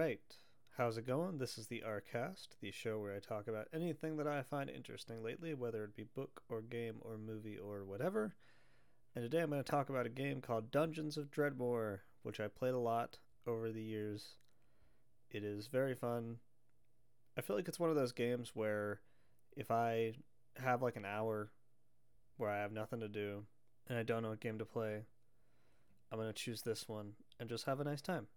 right. How's it going? This is the Rcast, the show where I talk about anything that I find interesting lately, whether it be book or game or movie or whatever. And today I'm going to talk about a game called Dungeons of Dredmor, which I played a lot over the years. It is very fun. I feel like it's one of those games where if I have like an hour where I have nothing to do and I don't know what game to play, I'm going to choose this one and just have a nice time.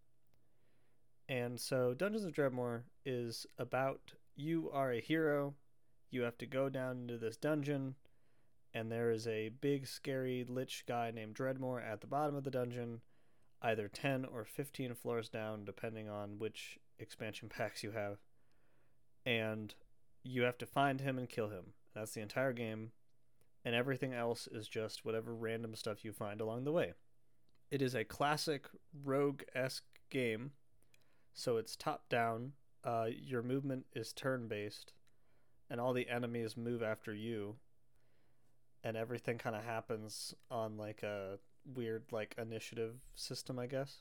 And so Dungeons of Dredmor is about you are a hero, you have to go down into this dungeon, and there is a big scary lich guy named Dredmor at the bottom of the dungeon, either 10 or 15 floors down depending on which expansion packs you have. And you have to find him and kill him. That's the entire game, and everything else is just whatever random stuff you find along the way. It is a classic rogue esque game so it's top down. Uh, your movement is turn based, and all the enemies move after you. And everything kind of happens on like a weird like initiative system, I guess.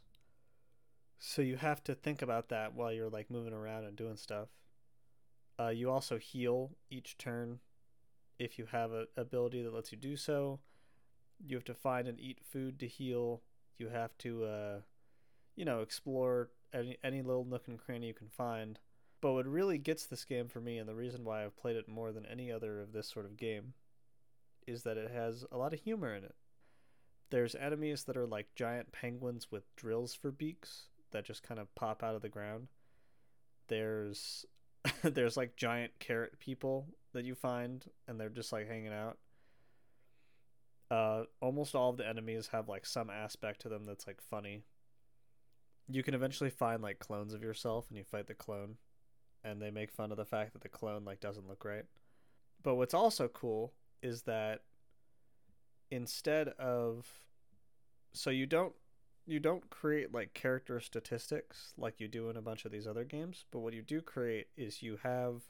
So you have to think about that while you're like moving around and doing stuff. Uh, you also heal each turn if you have an ability that lets you do so. You have to find and eat food to heal. You have to, uh, you know, explore any any little nook and cranny you can find. But what really gets this game for me, and the reason why I've played it more than any other of this sort of game, is that it has a lot of humor in it. There's enemies that are like giant penguins with drills for beaks that just kind of pop out of the ground. There's there's like giant carrot people that you find and they're just like hanging out. Uh, almost all of the enemies have like some aspect to them that's like funny you can eventually find like clones of yourself and you fight the clone and they make fun of the fact that the clone like doesn't look right. But what's also cool is that instead of so you don't you don't create like character statistics like you do in a bunch of these other games, but what you do create is you have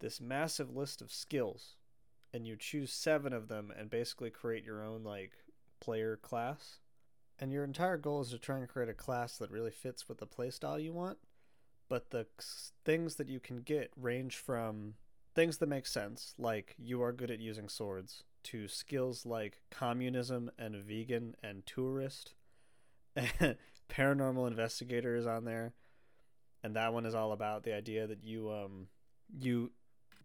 this massive list of skills and you choose 7 of them and basically create your own like player class and your entire goal is to try and create a class that really fits with the playstyle you want. But the things that you can get range from things that make sense, like you are good at using swords, to skills like communism and vegan and tourist. Paranormal investigator is on there, and that one is all about the idea that you um you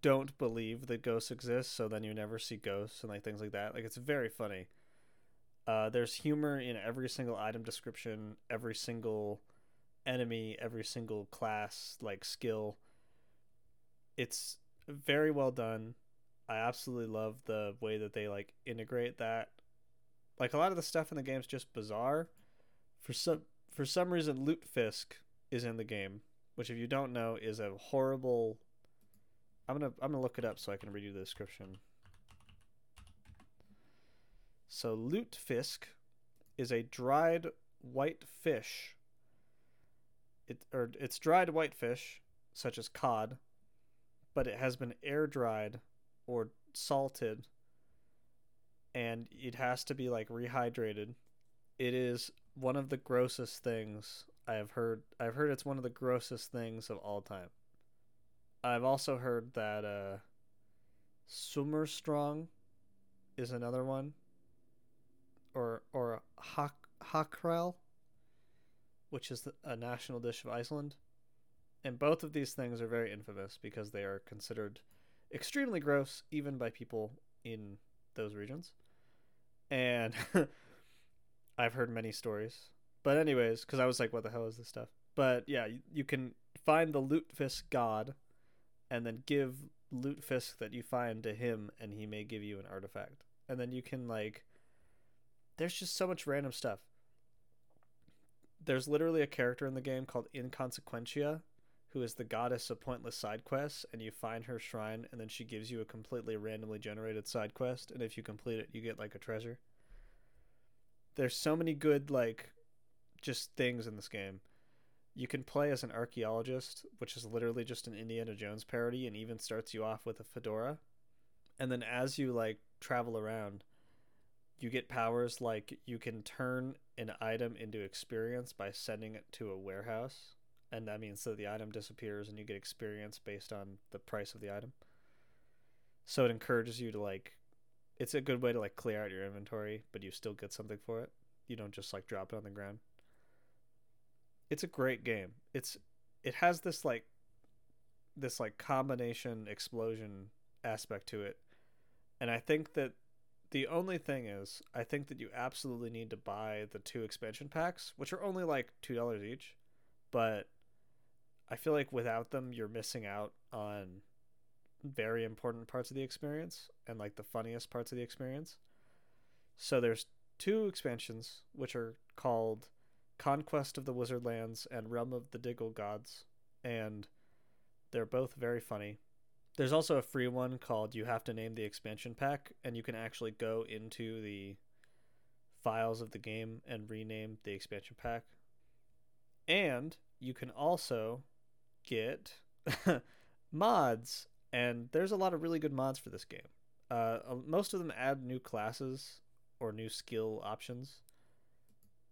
don't believe that ghosts exist, so then you never see ghosts and like things like that. Like it's very funny. Uh, there's humor in every single item description, every single enemy, every single class, like skill. It's very well done. I absolutely love the way that they like integrate that. Like a lot of the stuff in the game is just bizarre. For some for some reason, Lutefisk is in the game, which if you don't know is a horrible. I'm gonna I'm gonna look it up so I can read you the description. So lutefisk is a dried white fish. It or it's dried white fish, such as cod, but it has been air dried or salted and it has to be like rehydrated. It is one of the grossest things I have heard. I've heard it's one of the grossest things of all time. I've also heard that uh Strong is another one or or hak, hakrel, which is a national dish of Iceland. And both of these things are very infamous because they are considered extremely gross even by people in those regions. And I've heard many stories. But anyways, because I was like, what the hell is this stuff? But yeah, you, you can find the Lutefisk god and then give Lutefisk that you find to him and he may give you an artifact. And then you can like there's just so much random stuff. There's literally a character in the game called Inconsequentia, who is the goddess of pointless side quests, and you find her shrine, and then she gives you a completely randomly generated side quest, and if you complete it, you get like a treasure. There's so many good like just things in this game. You can play as an archaeologist, which is literally just an Indiana Jones parody, and even starts you off with a fedora. And then as you like travel around, you get powers like you can turn an item into experience by sending it to a warehouse and that means that the item disappears and you get experience based on the price of the item. So it encourages you to like it's a good way to like clear out your inventory, but you still get something for it. You don't just like drop it on the ground. It's a great game. It's it has this like this like combination explosion aspect to it. And I think that the only thing is I think that you absolutely need to buy the two expansion packs, which are only like $2 each, but I feel like without them you're missing out on very important parts of the experience and like the funniest parts of the experience. So there's two expansions which are called Conquest of the Wizard Lands and Realm of the Diggle Gods and they're both very funny. There's also a free one called You Have to Name the Expansion Pack and you can actually go into the files of the game and rename the expansion pack. And you can also get mods and there's a lot of really good mods for this game. Uh, most of them add new classes or new skill options,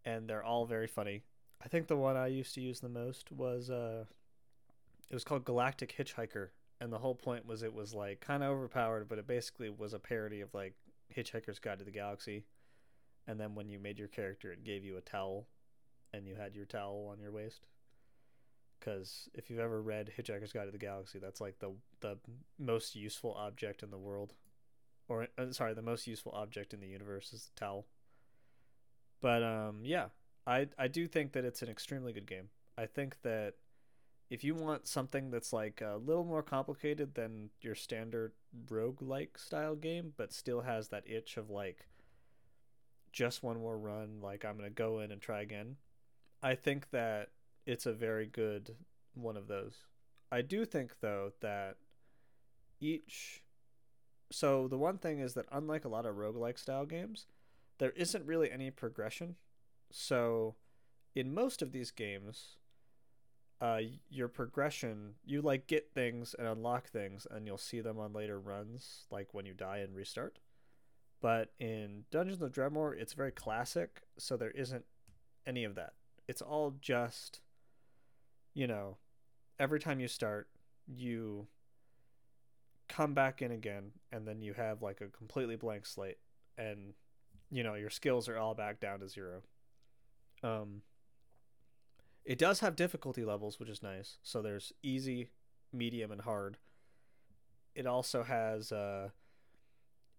and they're all very funny. I think the one I used to use the most was uh, it was called Galactic Hitchhiker, and the whole point was it was like kind of overpowered, but it basically was a parody of like Hitchhiker's Guide to the Galaxy. And then when you made your character, it gave you a towel, and you had your towel on your waist because if you've ever read Hitchhiker's Guide to the Galaxy, that's like the the most useful object in the world, or uh, sorry, the most useful object in the universe is the towel. But um, yeah, I I do think that it's an extremely good game. I think that if you want something that's like a little more complicated than your standard rogue-like style game, but still has that itch of like just one more run, like I'm gonna go in and try again. I think that it's a very good one of those. I do think though that each so the one thing is that unlike a lot of roguelike style games, there isn't really any progression. So in most of these games, uh, your progression, you like get things and unlock things, and you'll see them on later runs, like when you die and restart. But in Dungeons of Dredmor, it's very classic, so there isn't any of that. It's all just you know, every time you start, you come back in again and then you have like a completely blank slate and you know, your skills are all back down to zero. Um it does have difficulty levels, which is nice. So there's easy, medium and hard. It also has uh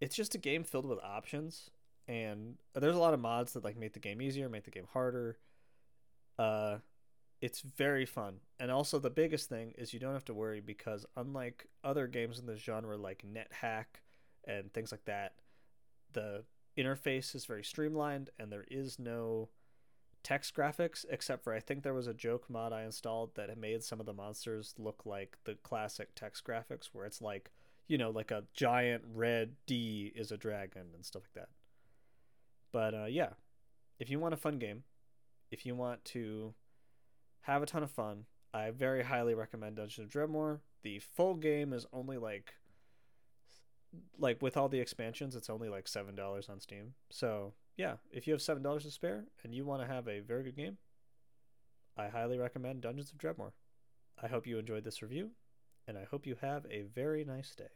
it's just a game filled with options and there's a lot of mods that like make the game easier, make the game harder. Uh it's very fun. And also the biggest thing is you don't have to worry because unlike other games in the genre like NetHack and things like that, the interface is very streamlined and there is no text graphics except for I think there was a joke mod I installed that made some of the monsters look like the classic text graphics where it's like, you know, like a giant red D is a dragon and stuff like that. But uh, yeah, if you want a fun game, if you want to have a ton of fun. I very highly recommend Dungeon of Dredmor. The full game is only like like with all the expansions, it's only like seven dollars on Steam. So yeah, if you have seven dollars to spare and you want to have a very good game, I highly recommend Dungeons of Dredmor. I hope you enjoyed this review, and I hope you have a very nice day.